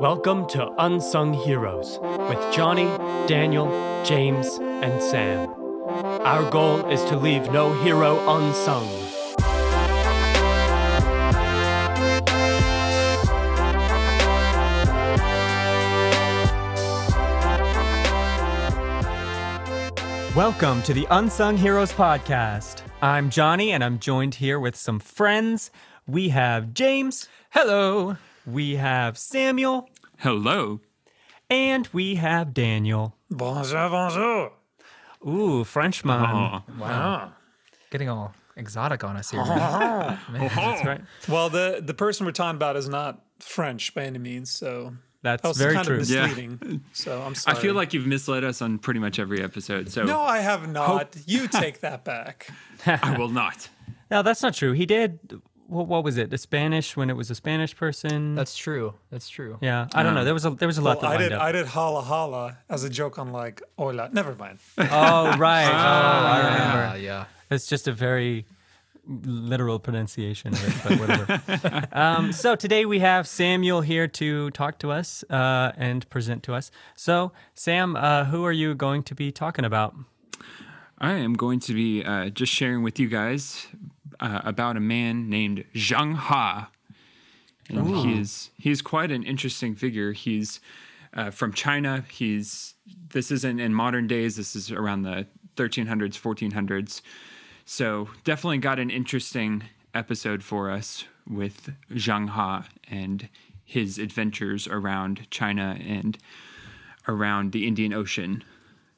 Welcome to Unsung Heroes with Johnny, Daniel, James, and Sam. Our goal is to leave no hero unsung. Welcome to the Unsung Heroes podcast. I'm Johnny and I'm joined here with some friends. We have James. Hello. We have Samuel. Hello. And we have Daniel. Bonjour, bonjour. Ooh, Frenchman. Oh, uh-huh. Wow. Getting all exotic on us here. Uh-huh. Uh-huh. That's right. Well, the the person we're talking about is not French by any means, so That's that was very kind true. of Yeah. misleading. So I'm sorry. I feel like you've misled us on pretty much every episode, so no, I have not. You take that back. I will not. No, that's not true. He did. What, what was it? The Spanish when it was a Spanish person. That's true. That's true. yeah. I don't know. There was a there was a lot Well, that I did up. I did holla holla as a joke on like hola. Never mind. oh right. oh, I remember. Yeah, yeah. It's just a very literal pronunciation of it, but whatever. um, so today we have Samuel here to talk to us uh, and present to us. So Sam, uh, who are you going to be talking about? I am going to be uh, just sharing with you guys uh, about a man named Zheng He. And he is he's quite an interesting figure. He's uh, from China. He's this isn't in modern days. This is around the 1300s, 1400s. So definitely got an interesting episode for us with Zheng He and his adventures around China and around the Indian Ocean.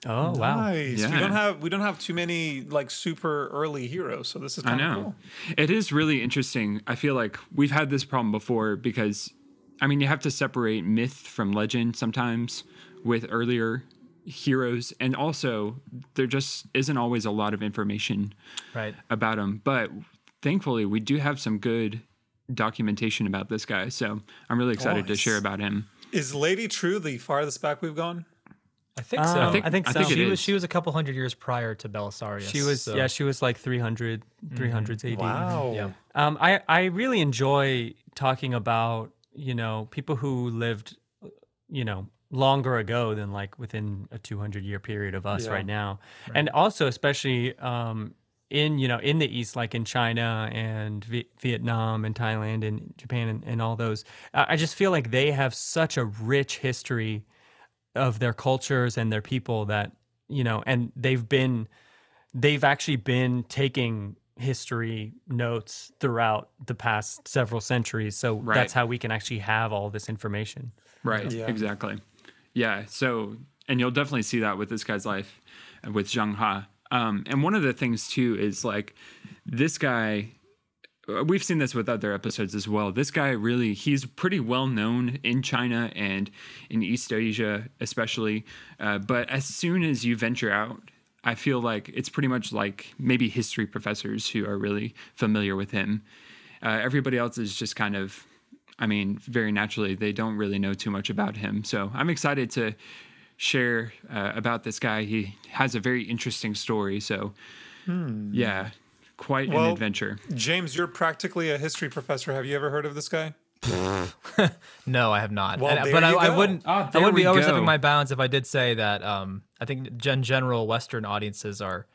Oh wow. Nice. We don't have we don't have too many like super early heroes, so this is I kind of know. cool. It is really interesting. I feel like we've had this problem before because, I mean, you have to separate myth from legend sometimes with earlier heroes. And also, there just isn't always a lot of information Right. about them. But thankfully, we do have some good documentation about this guy. So I'm really excited to share about him. Is Lady Trieu the farthest back we've gone? I think so. I think- I think I so. think it she is. was she was a couple hundred years prior to Belisarius. She was so- yeah, she was like 300 300s AD. Wow. Yeah. Um, I I really enjoy talking about you know people who lived you know longer ago than like within a 200 year period of us Yeah. right now, and also especially um, in you know in the east like in China and v- Vietnam and Thailand and Japan and, and all those. I I just feel like they have such a rich history of their cultures and their people that you know and they've been they've actually been taking history notes throughout the past several centuries so Right. that's how we can actually have all this information Right. Yeah. Exactly. Yeah. So, and you'll definitely see that with this guy's life with Zheng He. Um, and one of the things too is like this guy. Uh, We've seen this with other episodes as well. This guy really, he's pretty well known in China and in East Asia, especially. Uh, but as soon as you venture out, I feel like it's pretty much like maybe history professors who are really familiar with him. Uh, everybody else is just kind of I mean, very naturally, they don't really know too much about him. So I'm excited to share uh, about this guy. He has a very interesting story. So, yeah, quite an adventure. James, you're practically a history professor. Have you ever heard of this guy? No, I have not. Well, And- there but I, you I go. wouldn't. Oh, I wouldn't be we overstepping go. my bounds if I did say that. Um, I think gen general Western audiences are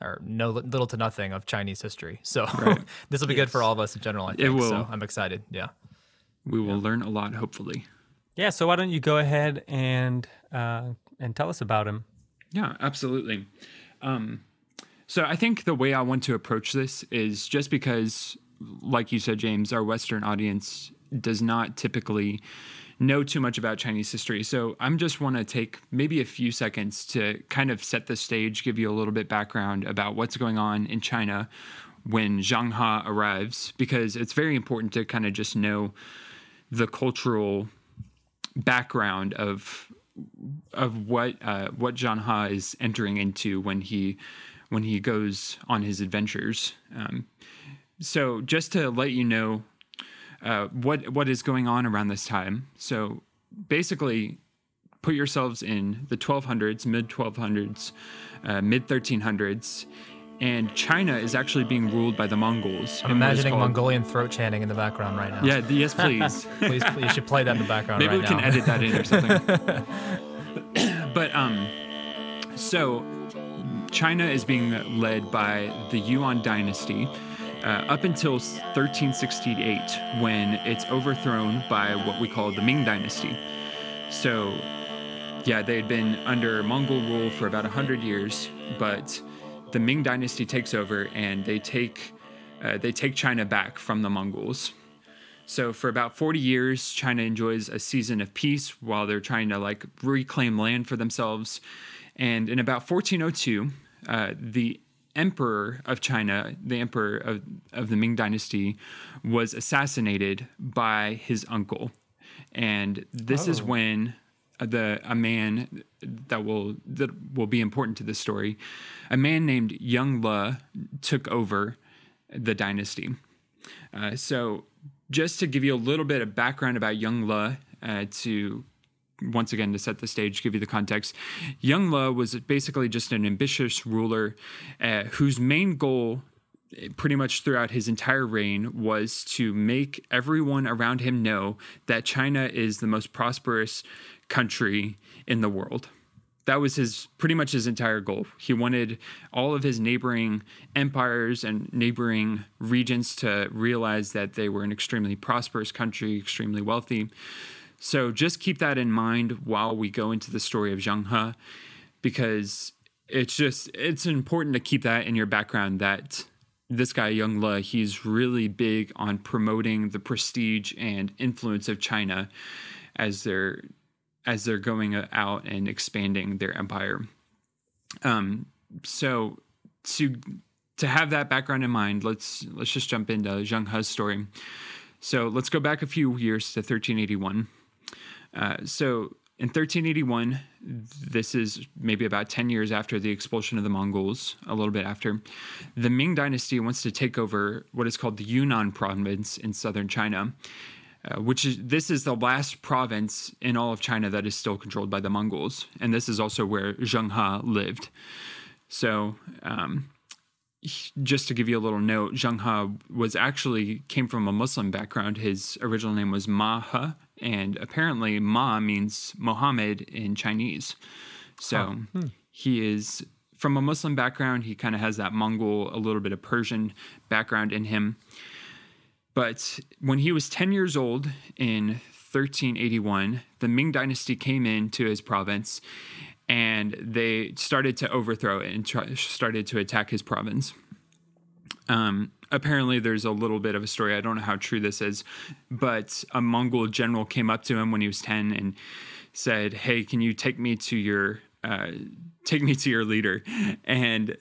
are no little to nothing of Chinese history. So this will be good for all of us in general. I think. will. So I'm excited. Yeah. We will learn a lot, hopefully. yeah so why don't you go ahead and uh, and tell us about him Yeah, absolutely. Um, so I think the way I want to approach this is just because, like you said, James, our Western audience does not typically know too much about Chinese history. So I'm just want to take maybe a few seconds to kind of set the stage, give you a little bit background about what's going on in China when Zheng He arrives, because it's very important to kind of just know the cultural background of of what uh, what Zheng He is entering into when he when he goes on his adventures. Um, so just to let you know uh, what what is going on around this time. So basically, put yourselves in the 1200s, mid 1200s, uh, mid 1300s, and China is actually being ruled by the Mongols. I'm in what is imagining called- Mongolian throat chanting in the background right now. Yeah, yes, please. Please, you should play that in the background Maybe right we can edit that in or something. but um, so China is being led by the Yuan dynasty uh, up until 1368, when it's overthrown by what we call the Ming dynasty. So, yeah, they had been under Mongol rule for about 100 years, but the Ming dynasty takes over and they take uh, they take China back from the Mongols. So for about 40 years, China enjoys a season of peace while they're trying to like reclaim land for themselves. And in about 1402, uh, the emperor of China, the emperor of, of the Ming dynasty, was assassinated by his uncle. And this is when the a man that will that will be important to this story, a man named Yongle took over the dynasty. Uh, so, just to give you a little bit of background about Yongle, uh, to once again to set the stage, give you the context, Young was basically just an ambitious ruler uh, whose main goal. eh, Pretty much throughout his entire reign was to make everyone around him know that China is the most prosperous country in the world that was his pretty much his entire goal. He wanted all of his neighboring empires and neighboring regions to realize that they were an extremely prosperous country, extremely wealthy. So just keep that in mind while we go into the story of Zheng He, because it's just it's important to keep that in your background that this guy Yongle, he's really big on promoting the prestige and influence of China as they're as they're going out and expanding their empire. Um, so to to have that background in mind, let's let's just jump into Zheng He's story. So let's go back a few years to 1381. Uh, so in 1381, this is maybe about 10 years after the expulsion of the Mongols, a little bit after, the Ming dynasty wants to take over what is called the Yunnan province in southern China. Uh, which is this is the last province in all of China that is still controlled by the Mongols, and this is also where Zheng He lived. So, um, just to give you a little note, Zheng He was actually came from a Muslim background. His original name was Ma He, and apparently Ma means Mohammed in Chinese. So he is from a Muslim background. He kind of has that Mongol, a little bit of Persian background in him. But when he was 10 years old in 1381, the Ming dynasty came into his province and they started to overthrow it and try, started to attack his province. Um, apparently, there's a little bit of a story. I don't know how true this is, but a Mongol general came up to him when he was 10 and said, Hey, can you take me to your. Uh, take me to your leader and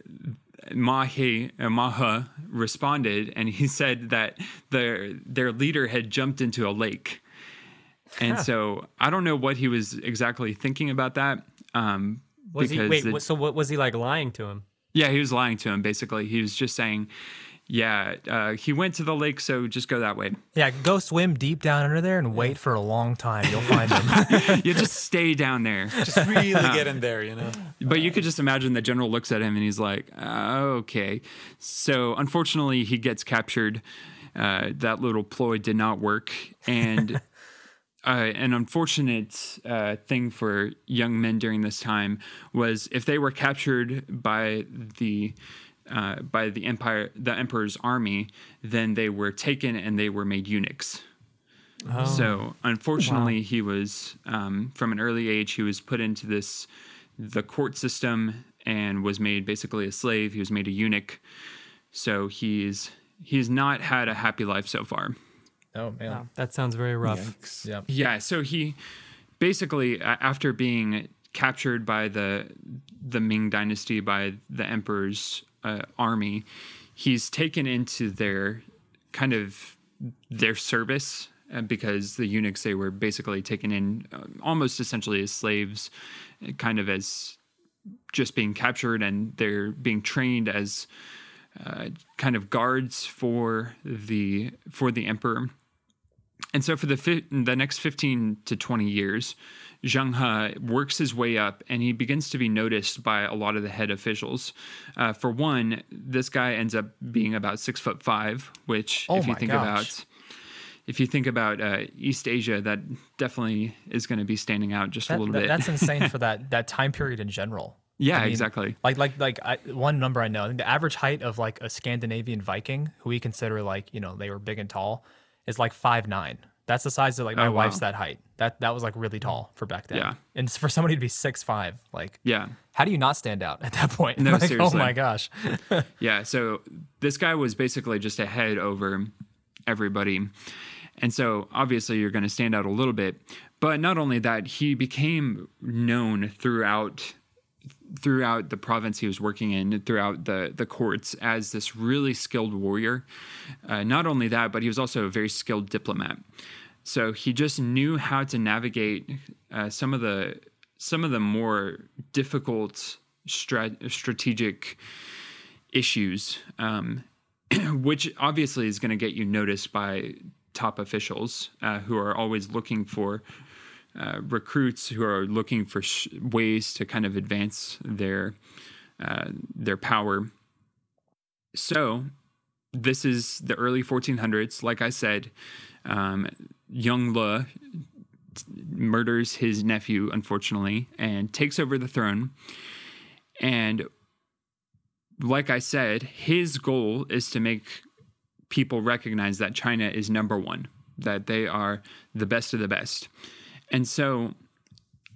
Ma He uh, Maha responded, and he said that their their leader had jumped into a lake, and so I don't know what he was exactly thinking about that. Um, Was he wait? the- so what was he like lying to him? yeah, he was lying to him. Basically, he was just saying, "Yeah, uh, he went to the lake, so just go that way. Yeah, go swim deep down under there and wait for a long time. You'll find him. You just stay down there." Just really get in there, you know. But you could just imagine the general looks at him and he's like, uh, okay. So unfortunately, he gets captured. Uh, that little ploy did not work. And uh, an unfortunate uh, thing for young men during this time was if they were captured by the uh, by the empire, the emperor's army, then they were taken and they were made eunuchs. Oh. So unfortunately, he was um, from an early age. He was put into this the court system and was made basically a slave. He was made a eunuch. So he's he's not had a happy life so far. oh man. Wow, that sounds very rough. Yeah. Yeah. So he basically after being captured by the the Ming dynasty by the emperor's uh, army, he's taken into their kind of their service uh, because the eunuchs they were basically taken in uh, almost essentially as slaves, uh, kind of as just being captured and they're being trained as uh, kind of guards for the for the emperor. And so for the fi- the next 15 to 20 years, Zheng He works his way up and he begins to be noticed by a lot of the head officials. Uh, for one, this guy ends up being about six foot five, which Oh if you think gosh. about if you think about uh, East Asia, that definitely is going to be standing out just a little that- bit. That's insane for that that time period in general. yeah, I mean, exactly. Like like like I, one number I know, I think the average height of like a Scandinavian Viking, who we consider like you know they were big and tall, is like five nine. That's the size of like my Oh, wife's wow. that height. That that was like really tall for back then. Yeah. And for somebody to be six five, like Yeah. how do you not stand out at that point? No, like, Oh my gosh. Yeah, so this guy was basically just a head over everybody. And so obviously you're going to stand out a little bit. But not only that, he became known throughout throughout the province he was working in, throughout the the courts as this really skilled warrior. Uh, not only that, but he was also a very skilled diplomat. So he just knew how to navigate uh, some of the some of the more difficult strat- strategic issues, um, which obviously is going to get you noticed by top officials uh, who are always looking for uh, recruits who are looking for sh- ways to kind of advance their uh, their power. So this is the early 1400s. Like I said, um, Yongle murders his nephew, unfortunately, and takes over the throne. And like I said, his goal is to make people recognize that China is number one, that they are the best of the best. And so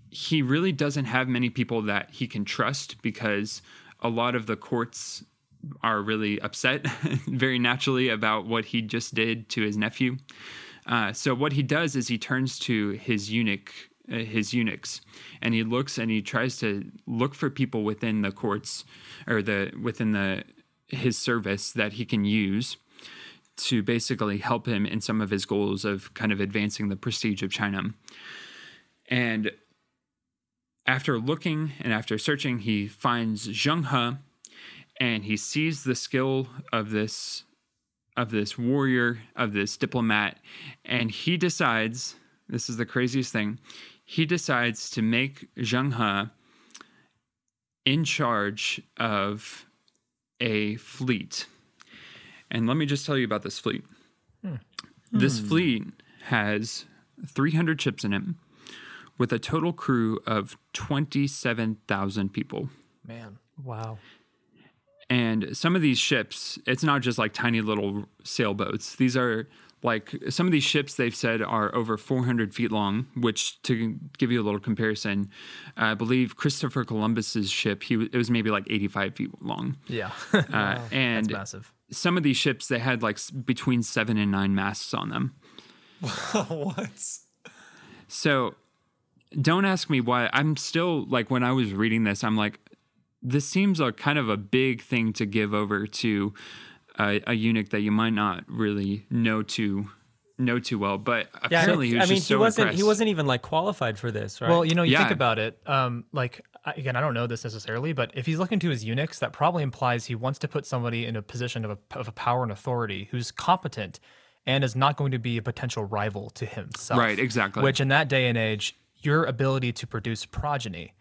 he really doesn't have many people that he can trust because a lot of the courts are really upset very naturally about what he just did to his nephew. Uh, so what he does is he turns to his eunuch, uh, his eunuchs, and he looks and he tries to look for people within the courts or the within the his service that he can use to basically help him in some of his goals of kind of advancing the prestige of China. And after looking and after searching, he finds Zheng He and he sees the skill of this of this warrior, of this diplomat, and he decides, this is the craziest thing, he decides to make Zheng He in charge of a fleet. And let me just tell you about this fleet. This fleet has 300 ships in it with a total crew of 27,000 people. Man. Wow. And some of these ships, it's not just like tiny little sailboats. These are like some of these ships they've said are over 400 feet long, which to give you a little comparison, I believe Christopher Columbus's ship he it was maybe like 85 feet long. Yeah. Uh, That's and massive. Some of these ships they had like between seven and nine masts on them. what? So don't ask me why. I'm still like when I was reading this, I'm like, this seems a kind of a big thing to give over to a, a eunuch that you might not really know too know too well. But Yeah, apparently he was I mean, just he so wasn't. impressed. He wasn't even like qualified for this, right? Well, you know, you think about it. Um, like I- again, I don't know this necessarily, but if he's looking to his eunuchs, that probably implies he wants to put somebody in a position of a, of a power and authority who's competent and is not going to be a potential rival to himself. Right, exactly. Which in that day and age, your ability to produce progeny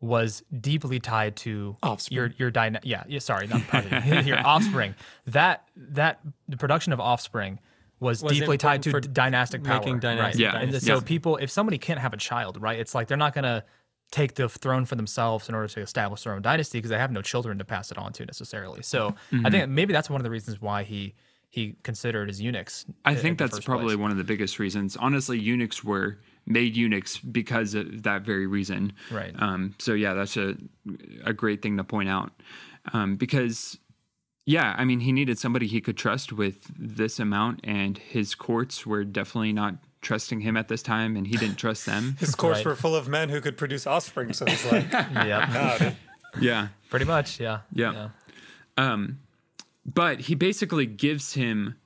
was deeply tied to Offspring. your your dyna- yeah, yeah sorry not progeny your offspring that that the production of offspring was, Was deeply tied to for dynastic power making right? dynastic Yeah. and so Yeah. people if somebody can't have a child right it's like they're not going to take the throne for themselves in order to establish their own dynasty because they have no children to pass it on to necessarily so Mm-hmm. i think maybe that's one of the reasons why he he considered his eunuchs I think that's probably place. one of the biggest reasons. Honestly, eunuchs were made eunuchs because of that very reason. Right. Um, so yeah, that's a a great thing to point out um, because yeah, I mean he needed somebody he could trust with this amount, and his courts were definitely not trusting him at this time, and he didn't trust them. His courts Right. were full of men who could produce offspring. So it's like, yeah yeah. pretty much yeah Yeah. but he basically gives him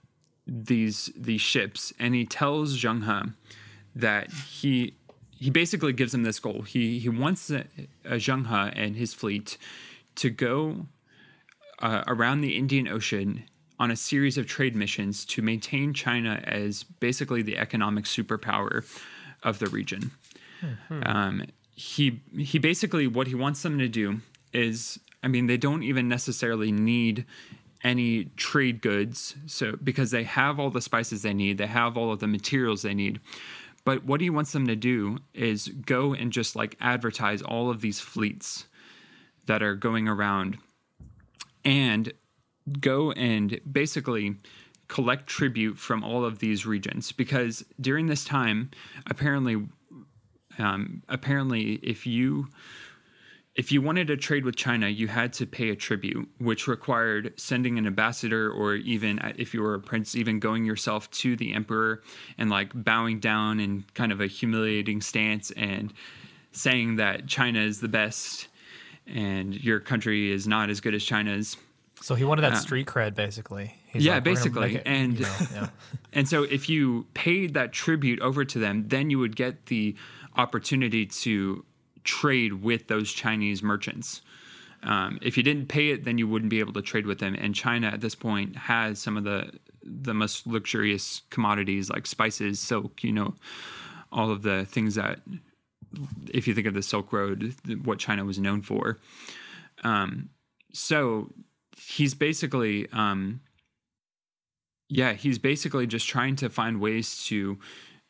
these these ships and he tells Zheng He that he he basically gives him this goal. He he wants a, a Zheng He and his fleet to go uh, around the Indian Ocean on a series of trade missions to maintain China as basically the economic superpower of the region. Um, he he basically what he wants them to do is, I mean, they don't even necessarily need any trade goods, so because they have all the spices they need, they have all of the materials they need. But what he wants them to do is go and just like advertise all of these fleets that are going around and go and basically collect tribute from all of these regions because during this time apparently um, apparently if you if you wanted to trade with China, you had to pay a tribute, which required sending an ambassador, or even uh, if you were a prince, even going yourself to the emperor and like bowing down in kind of a humiliating stance and saying that China is the best and your country is not as good as China's. So he wanted that street cred, basically. He's Yeah, like, basically. it," And- you know, yeah. And so if you paid that tribute over to them, then you would get the opportunity to trade with those Chinese merchants. Um, if you didn't pay it, then you wouldn't be able to trade with them. And China at this point has some of the the most luxurious commodities like spices, silk, you know, all of the things that if you think of the Silk Road, what China was known for. Um, so he's basically um, yeah, he's basically just trying to find ways to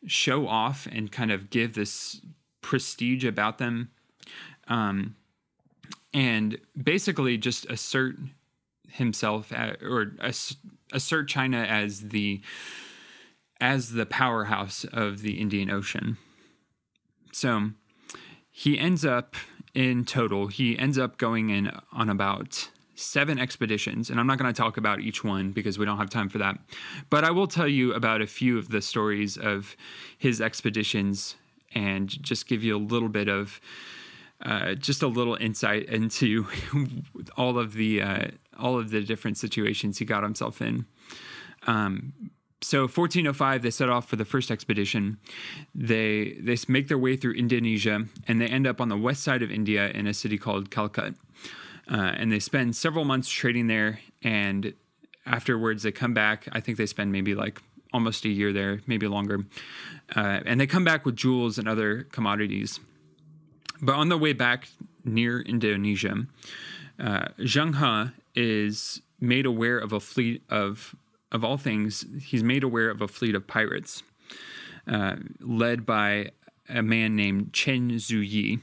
show off and kind of give this prestige about them. Um, and basically just assert himself at, or assert China as the as the powerhouse of the Indian Ocean. So he ends up in total, he ends up going in on about seven expeditions. And I'm not going to talk about each one because we don't have time for that. But I will tell you about a few of the stories of his expeditions and just give you a little bit of. Uh, just a little insight into all of the uh, all of the different situations he got himself in. Um, so 1405 they set off for the first expedition they they make their way through indonesia and they end up on the west side of india in a city called Calicut uh, and they spend several months trading there. And afterwards they come back. I think they spend maybe like almost a year there maybe longer. Uh, and they come back with jewels and other commodities. But on the way back near indonesia uh, Zheng He is made aware of a fleet of, of all things, he's made aware of a fleet of pirates uh, led by a man named Chen Zuyi.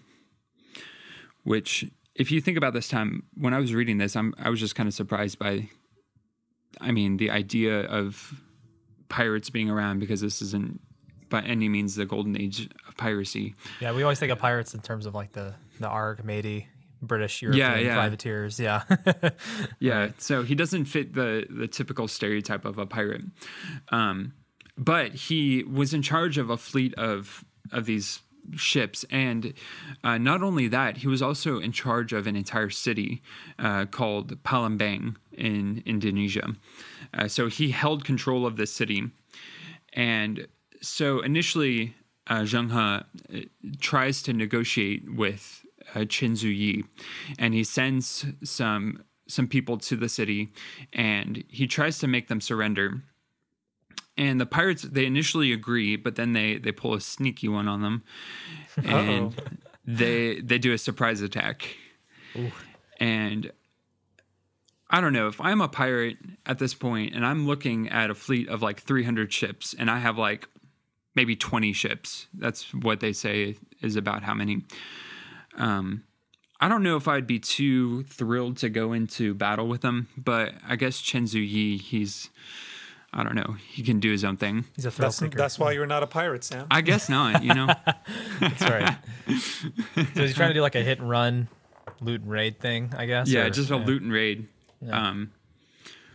Which, if you think about this time, when I was reading this, I'm, I was just kind of surprised by, I mean, the idea of pirates being around because this isn't by any means the golden age of piracy. yeah, we always think of pirates in terms of like the the Armady, British European yeah. privateers. Yeah, Yeah, so he doesn't fit the the typical stereotype of a pirate, um, but he was in charge of a fleet of of these ships, and uh, not only that, he was also in charge of an entire city uh, called Palembang in Indonesia. Uh, so he held control of this city, and so initially, uh, Zheng He uh, tries to negotiate with uh, Chen Zuyi, and he sends some some people to the city, and he tries to make them surrender. And the pirates they initially agree, but then they they pull a sneaky one on them, and they they do a surprise attack. And I don't know if I'm a pirate at this point and I'm looking at a fleet of like 300 ships and I have like maybe 20 ships. That's what they say is about how many. Um, I don't know if I'd be too thrilled to go into battle with them, but I guess Chen Yi, he's, I don't know, he can do his own thing. he's a thrill That's seeker. that's why you're not a pirate, Sam. I guess not, you know? That's right. so he's trying to do like a hit and run, loot and raid thing, I guess. yeah, or- just a yeah. loot and raid. Um,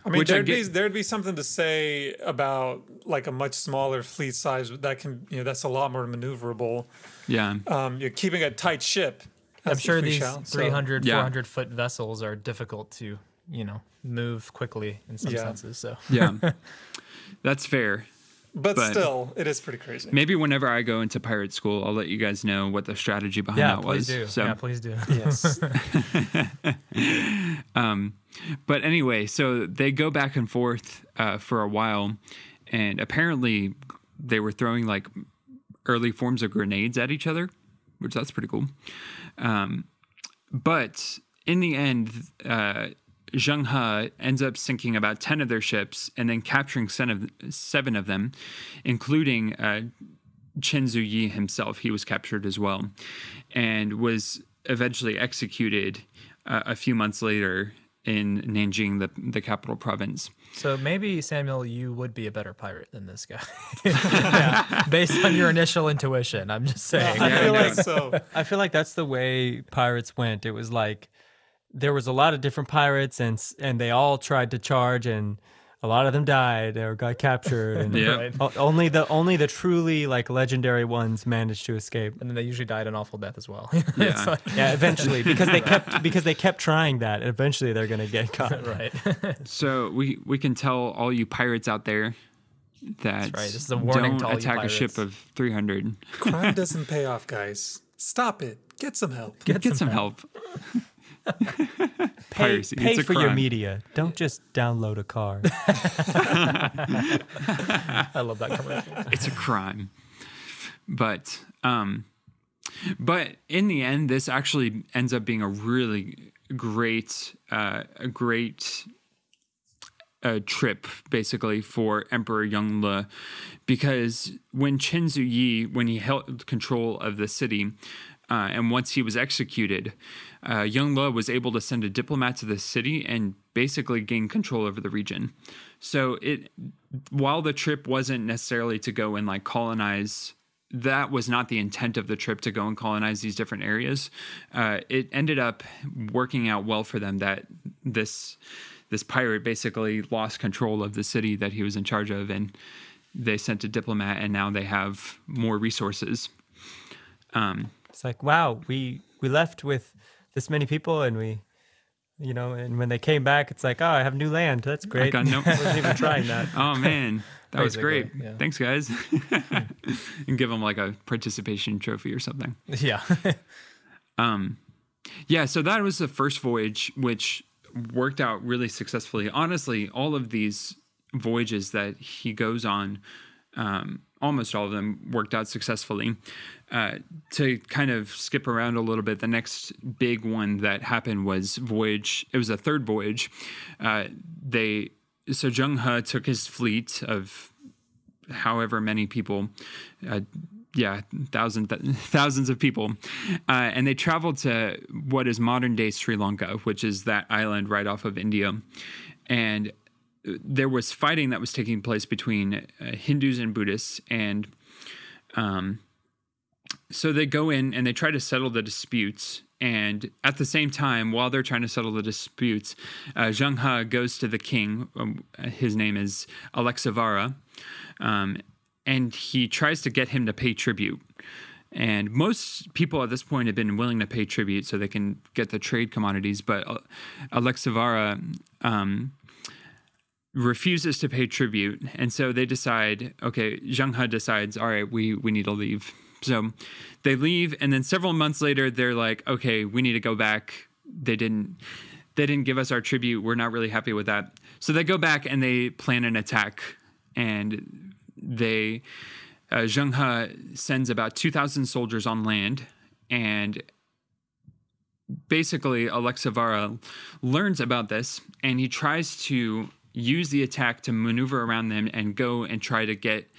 I mean, Which there'd be get- there'd be something to say about like a much smaller fleet size that can you know that's a lot more maneuverable. yeah. Um, you're keeping a tight ship. I'm sure free these shout, so- 300, Yeah. 400 foot vessels are difficult to, you know, move quickly in some Yeah. senses. So Yeah, that's fair. But, But- still, it is pretty crazy. Maybe whenever I go into pirate school, I'll let you guys know what the strategy behind Yeah, that please was. do. So, Yeah, please do. Yes. but anyway, so they go back and forth uh, for a while, and apparently they were throwing like early forms of grenades at each other, which that's pretty cool. Um, but in the end, uh, Zheng He ends up sinking about 10 of their ships and then capturing seven of, them, including uh, Chen Zuyi himself. He was captured as well and was eventually executed uh, a few months later in Nanjing, the, the capital province. So maybe Samuel, you would be a better pirate than this guy, Yeah, based on your initial intuition. I'm just saying. I feel no. like so I feel like that's the way pirates went. It was like there was a lot of different pirates, and and they all tried to charge, and a lot of them died or got captured, and Yeah. Right. only the only the truly like legendary ones managed to escape. And then they usually died an awful death as well. Yeah. Like- Yeah, eventually, because they kept because they kept trying that. Eventually, they're gonna get caught. right. So we, we can tell all you pirates out there that right. This is a warning don't to all you attack a ship of 300. crime doesn't pay off, guys. Stop it. Get some help. Get, some help. Pay, Piracy, pay it's a for your media. Don't just download a car. I love that commercial. it's a crime. But um but in the end this actually ends up being a really great uh a great uh, trip basically for Emperor Yongle because when Chen Zuyi when he held control of the city uh, and once he was executed, uh, Lo was able to send a diplomat to the city and basically gain control over the region. So it, while the trip wasn't necessarily to go and like colonize, that was not the intent of the trip to go and colonize these different areas. Uh, it ended up working out well for them that this this pirate basically lost control of the city that he was in charge of, and they sent a diplomat, and now they have more resources. It's like, wow, we we left with this many people, and we, you know, and when they came back, it's like, oh, I have new land. That's great. got no- wasn't even trying that. Oh man, that was great. yeah. Thanks, guys. and give them like a participation trophy or something. Yeah. Yeah, so that was the first voyage, which worked out really successfully. Honestly, all of these voyages that he goes on, um, almost all of them worked out successfully. Uh, to kind of skip around a little bit, the next big one that happened was voyage. It was a third voyage. Uh, they so Zheng He took his fleet of however many people, uh, yeah, thousand th- thousands of people, uh, and they traveled to what is modern day Sri Lanka, which is that island right off of India, and there was fighting that was taking place between uh, Hindus and Buddhists, and um, so they go in and they try to settle the disputes. And at the same time, while they're trying to settle the disputes, uh, Zheng He goes to the king. Um, his name is Alexavara, um, and he tries to get him to pay tribute. And most people at this point have been willing to pay tribute so they can get the trade commodities. But uh, Alexavara um, refuses to pay tribute, and so they decide. Okay, Zheng He decides. All right, we we need to leave. So they leave, and then several months later, they're like, okay, we need to go back. They didn't. They didn't give us our tribute. We're not really happy with that. So they go back and they plan an attack, and they uh, Zheng He sends about two thousand soldiers on land, and basically Alexavara learns about this, and he tries to use the attack to maneuver around them and go and try to get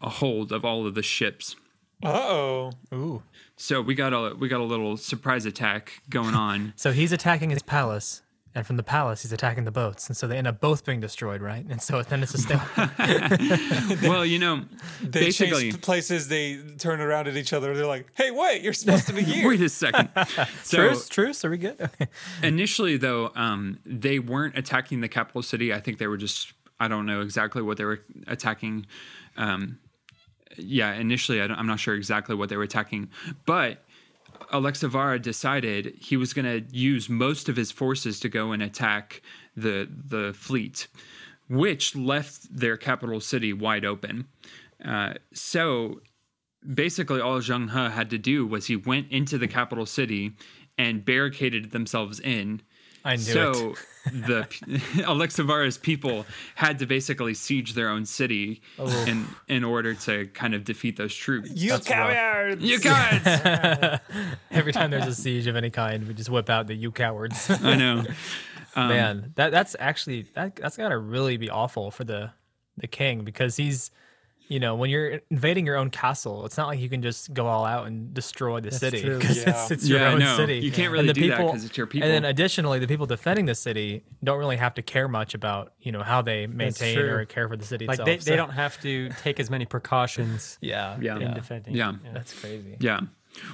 a hold of all of the ships. Uh oh. Ooh. So we got a we got a little surprise attack going on. So he's attacking his palace, and from the palace, he's attacking the boats, and so they end up both being destroyed, right? And so then it's a stalemate. well, you know, They basically, change places. They turn around at each other. They're like, "Hey, wait! You're supposed to be here." wait a second. So truce, truce. Are we good? Okay. initially, though, um, they weren't attacking the capital city. I think they were just I don't know exactly what they were attacking. Um, yeah, initially, I don't, I'm not sure exactly what they were attacking, but Alexavara decided he was going to use most of his forces to go and attack the the fleet, which left their capital city wide open. Uh, so basically, all Zheng He had to do was he went into the capital city and barricaded themselves in. I knew so it. The Alexavara's people had to basically siege their own city Oh. in in order to kind of defeat those troops. You That's rough. cowards! You guys, Every time there's a siege of any kind, we just whip out the "you cowards." I know. Um, Man, that that's actually that that's gotta really be awful for the the king because he's, you know, when you're invading your own castle, it's not like you can just go all out and destroy the city because Yeah. it's, it's your Yeah, own no, city. you can't And really the do that 'cause it's your people. And then additionally, the people defending the city don't really have to care much about you know how they maintain or care for the city Like itself. they, so- they don't have to take as many precautions Yeah, Yeah. in yeah. defending. Yeah. That's crazy. Yeah.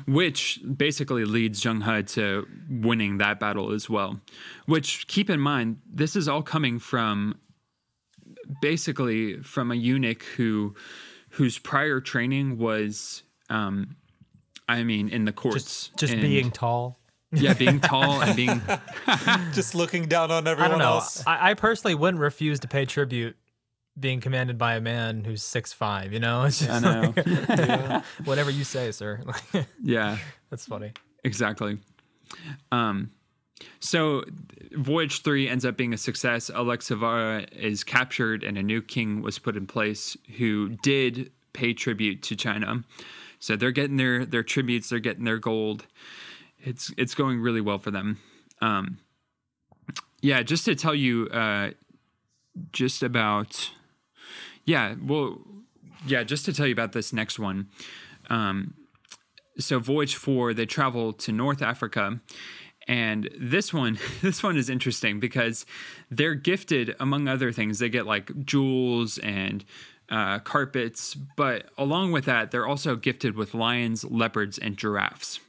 Which basically leads Zheng He to winning that battle as well. Which, keep in mind, this is all coming from basically from a eunuch who whose prior training was um I mean in the courts. Just and- being tall. yeah, being tall and being Just looking down on everyone I everyone don't know. else. I, I personally wouldn't refuse to pay tribute being commanded by a man who's six five. You know, it's just I know. like, whatever you say, sir. Yeah. That's funny. Exactly. Um, so Voyage 3 ends up being a success. Alexavara is captured and a new king was put in place who did pay tribute to China. So they're getting their their tributes, they're getting their gold. It's it's going really well for them. Um, yeah, just to tell you uh, just about yeah, well yeah, just to tell you about this next one. Um, so voyage four they travel to north africa and this one this one is interesting because they're gifted among other things they get like jewels and uh, carpets but along with that they're also gifted with lions leopards and giraffes.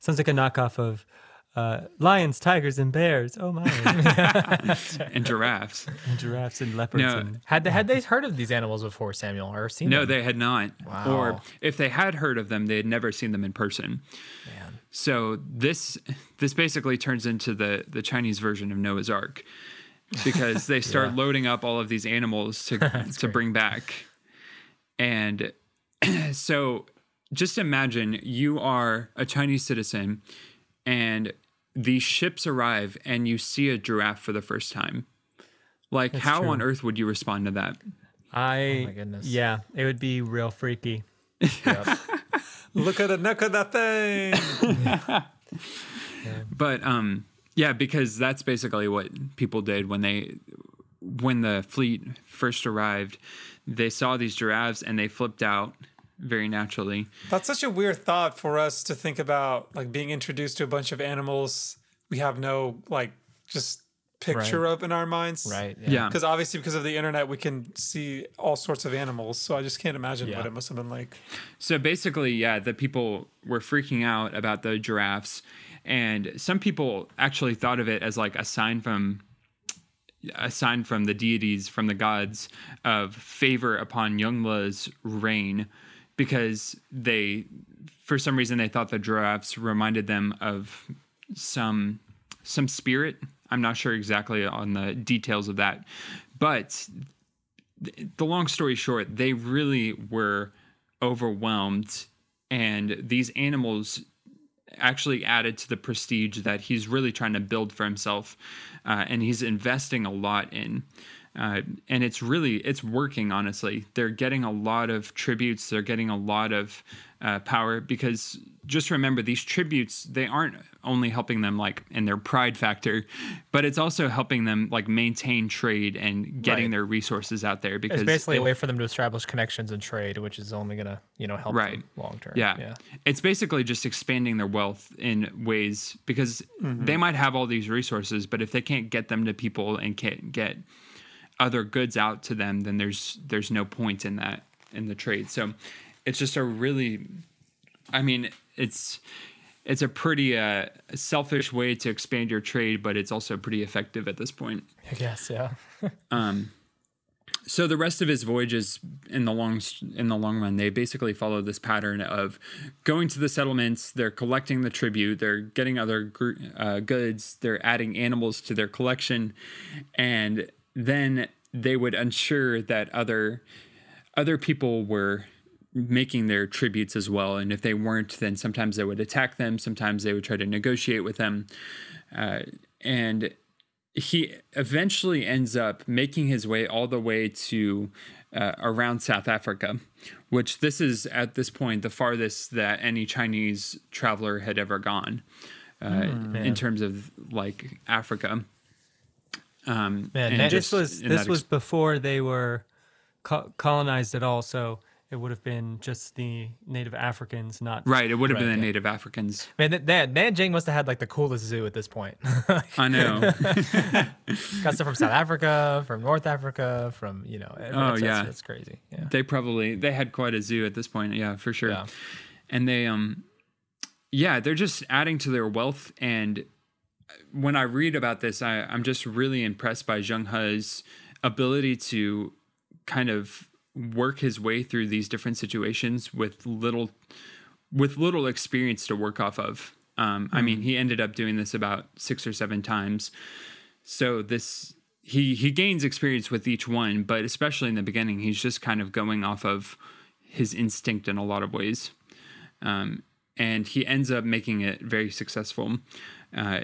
Sounds like a knockoff of uh, lions, tigers, and bears. Oh my! and giraffes and giraffes and leopards. No. and Had they, had they heard of these animals before, Samuel, or seen no them? they had not Wow. or if they had heard of them they had never seen them in person Man. So this this basically turns into the the Chinese version of Noah's Ark because they start loading up all of these animals to to bring back. And so just imagine you are a Chinese citizen and these ships arrive and you see a giraffe for the first time. Like how true. on earth would you respond to that? I, Oh my goodness. yeah, it would be real freaky. Yep. Look at the neck of that thing. But um yeah, because that's basically what people did when they when the fleet first arrived. They saw these giraffes and they flipped out very naturally. That's such a weird thought for us to think about, like being introduced to a bunch of animals we have no like just picture of in our minds. right. Yeah. Because obviously, because of the internet, we can see all sorts of animals. So I just can't imagine Yeah. what it must have been like. So basically, yeah, the people were freaking out about the giraffes, and some people actually thought of it as like a sign from a sign from the deities, from the gods of favor upon Yongle's reign, because they, for some reason, they thought the giraffes reminded them of some some spirit. I'm not sure exactly on the details of that, but the long story short, they really were overwhelmed, and these animals actually added to the prestige that he's really trying to build for himself, uh, and he's investing a lot in. Uh, and it's really it's working honestly they're getting a lot of tributes they're getting a lot of uh, power because just remember these tributes they aren't only helping them like in their pride factor but it's also helping them like maintain trade and getting Right. their resources out there because It's basically a way for them to establish connections and trade, which is only gonna, you know, help Right. them long term. Yeah. Yeah. It's basically just expanding their wealth in ways because they might have all these resources, but if they can't get them to people and can't get other goods out to them, then there's there's no point in that in the trade. So it's just a really I mean, it's it's a pretty uh, selfish way to expand your trade, but it's also pretty effective at this point. I guess. Yeah. Um, so the rest of his voyages in the long in the long run they basically follow this pattern of going to the settlements they're collecting the tribute they're getting other uh, goods they're adding animals to their collection and then they would ensure that other other people were making their tributes as well. And if they weren't, then sometimes they would attack them. Sometimes they would try to negotiate with them. Uh, and he eventually ends up making his way all the way to uh, around South Africa, which this is at this point the farthest that any Chinese traveler had ever gone uh, Mm, in terms of like Africa. Um, Man, and that- This just was this was ex- before they were co- colonized at all, so it would have been just the native Africans, not right. It would have been Right, the yeah. Native Africans. Man, that, that Nanjing must have had like the coolest zoo at this point. I know. Got stuff from South Africa, from North Africa, from you know. Oh, it's, yeah. it's, it's crazy. Yeah. they probably they had quite a zoo at this point yeah for sure Yeah. and they um yeah they're just adding to their wealth and when i read about this I, i'm just really impressed by zheng he's ability to kind of work his way through these different situations with little with little experience to work off of. Um, i mean he ended up doing this about six or seven times. So this he he gains experience with each one but especially in the beginning he's just kind of going off of his instinct in a lot of ways. Um, and he ends up making it very successful. Uh,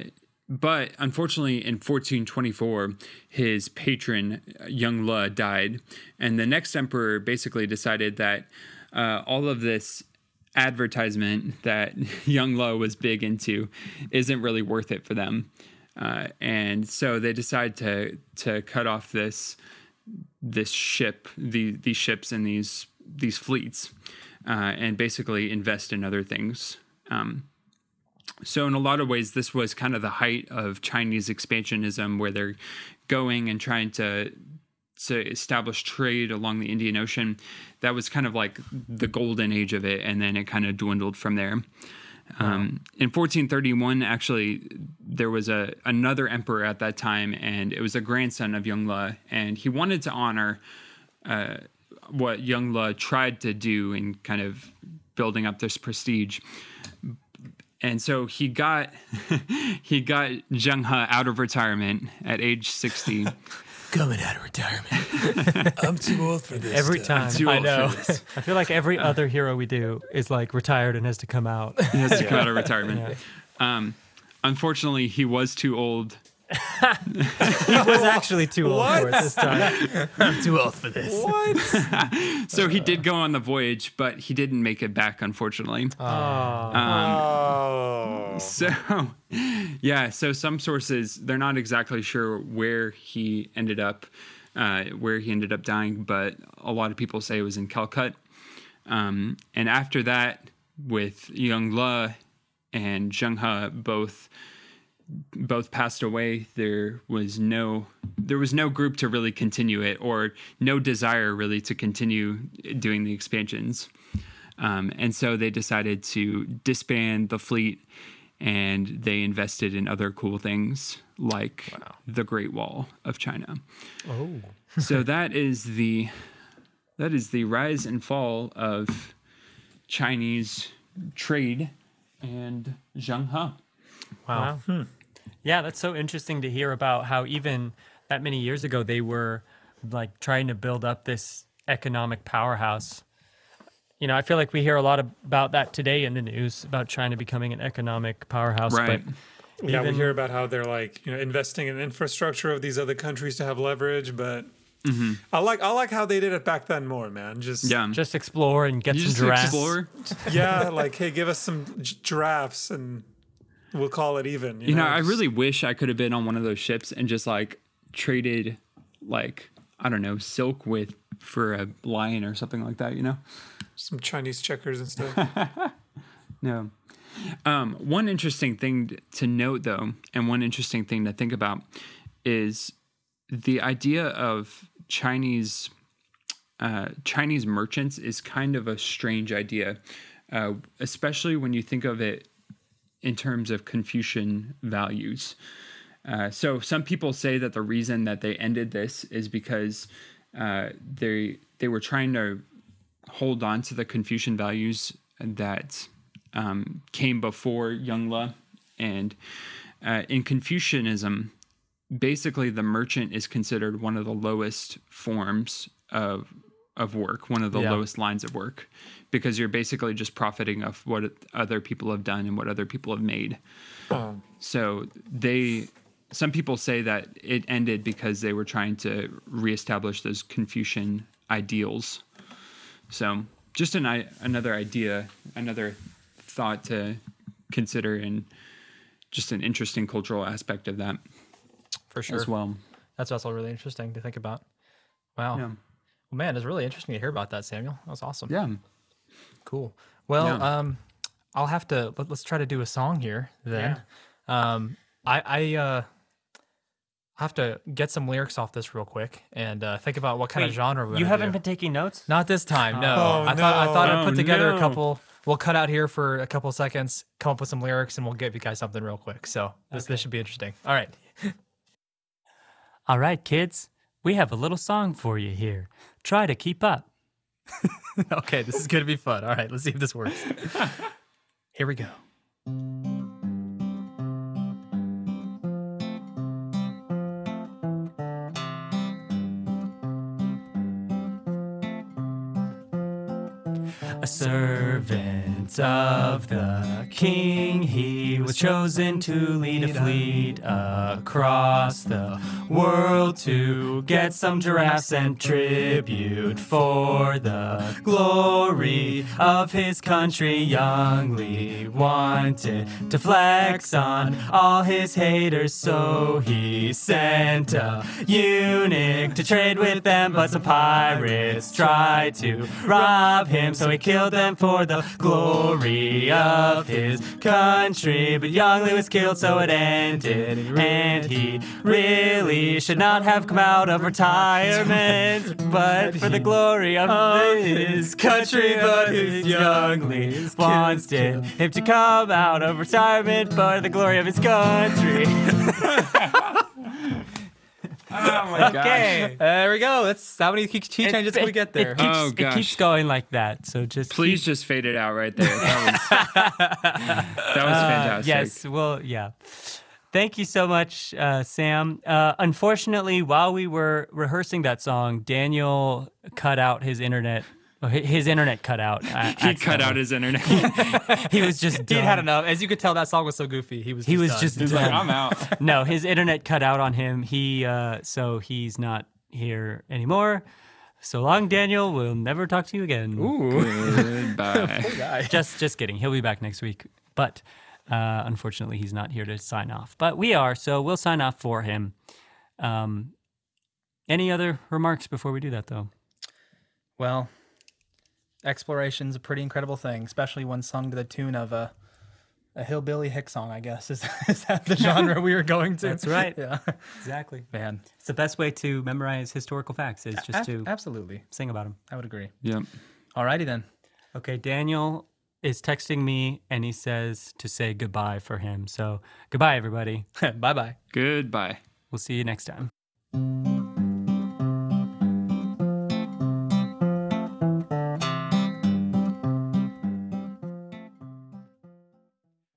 but unfortunately in 1424 his patron Yongle died. And the next emperor basically decided that uh, all of this advertisement that Yongle was big into isn't really worth it for them. Uh, and so they decide to to cut off this this ship the these ships and these these fleets uh, and basically invest in other things. Um, so in a lot of ways this was kind of the height of chinese expansionism where they're going and trying to to establish trade along the indian ocean. That was kind of like the golden age of it and then it kind of dwindled from there. Um, in 1431, actually, there was a another emperor at that time, and it was a grandson of Yongle, and he wanted to honor uh, what Yongle tried to do in kind of building up this prestige. And so he got he got Zheng He out of retirement at age 60. Coming out of retirement. I'm too old for this. every time. Too I know. I feel like every other hero we do is like retired and has to come out. He has to come out of retirement. Um, unfortunately, he was too old he was actually too old for it this time. I'm too old for this. What? So he did go on the voyage, but he didn't make it back, unfortunately. Oh. Oh. So, yeah, so some sources, they're not exactly sure where he ended up, uh, where he ended up dying, but a lot of people say it was in Calicut. Um, and after that, with Yongle and Zheng He both both passed away, there was no there was no group to really continue it, or no desire really to continue doing the expansions. Um, and so they decided to disband the fleet and they invested in other cool things like the Great Wall of China. Oh. so that is the that is the rise and fall of Chinese trade and Zheng He. Wow. Hmm. Yeah, that's so interesting to hear about how even that many years ago they were like trying to build up this economic powerhouse. You know, I feel like we hear a lot about that today in the news about China becoming an economic powerhouse. Right. But Yeah, we hear about how they're like, you know, investing in infrastructure of these other countries to have leverage, but mm-hmm. I like I like how they did it back then more, man. Just Yeah. just explore and get you some just giraffes. explore. yeah, like hey, give us some gi- giraffes and we'll call it even. You, You know, I really wish I could have been on one of those ships and just like traded like I don't know, silk with for a lion or something like that, you know? some Chinese checkers and stuff. No. Um, one interesting thing to note, though, and one interesting thing to think about is the idea of Chinese uh, Chinese merchants is kind of a strange idea, uh, especially when you think of it in terms of Confucian values. Uh, so some people say that the reason that they ended this is because uh, they they were trying to hold on to the Confucian values that um, came before Yongle, and uh, in Confucianism, basically the merchant is considered one of the lowest forms of of work, one of the Yeah. lowest lines of work, because you're basically just profiting off what other people have done and what other people have made. So they, some people say that it ended because they were trying to reestablish those Confucian ideals. So just an i- another idea, another thought to consider, and just an interesting cultural aspect of that For sure. as well. That's also really interesting to think about. Wow. Yeah. Well, man, it's really interesting to hear about that, Samuel. That was awesome. Yeah. Cool. Well, Yeah. um, I'll have to let, us try to do a song here then. Um, I I uh, have to get some lyrics off this real quick and uh, think about what kind of genre we're You haven't do. been taking notes? Not this time. No. Oh, I thought I thought no. I'd put Oh, together no. a couple. We'll cut out here for a couple seconds, come up with some lyrics, and we'll give you guys something real quick. So this this should be interesting. All right. All right, kids. We have a little song for you here. Try to keep up. okay, this is gonna be fun. All right, let's see if this works. Here we go. A servant of the king, he was chosen to lead a fleet across the world to get some giraffes and tribute for the glory of his country. Young wanted to flex on all his haters, so he sent a eunuch to trade with them, but some pirates tried to rob him, so he killed them for the glory of his country. But Yongle was killed, so it ended, and he really should not have come out of retirement, but for the glory of his country. But his Yongle wanted him to come out of retirement, for the glory of his country. Oh my Okay. There we go. That's how many key key changes can we get there? It keeps, Oh, it keeps going like that. So just Please just fade it out right there. That was, that was Uh, fantastic. yes. Well, yeah. Thank you so much, uh, Sam. Uh, unfortunately, while we were rehearsing that song, Daniel cut out his internet. Hi- His internet cut out. uh, He cut out his internet. He was just. He'd had enough. As you could tell, that song was so goofy. He was. He just was done. just He's like, I'm out. no, his internet cut out on him. He uh, so he's not here anymore. So long, Daniel. We'll never talk to you again. Ooh, Goodbye. just just kidding. He'll be back next week. But uh, unfortunately, he's not here to sign off. But we are, so we'll sign off for him. Um, any other remarks before we do that, though? Well, exploration's a pretty incredible thing, especially when sung to the tune of a a hillbilly hick song. I guess is is that the genre we were going to? That's right. Yeah, Exactly. man. It's the best way to memorize historical facts is just Ab- to absolutely, sing about them. I would agree. Yep. Alrighty then. Okay, Daniel is texting me and he says to say goodbye for him. So goodbye, everybody. bye bye. Goodbye. We'll see you next time.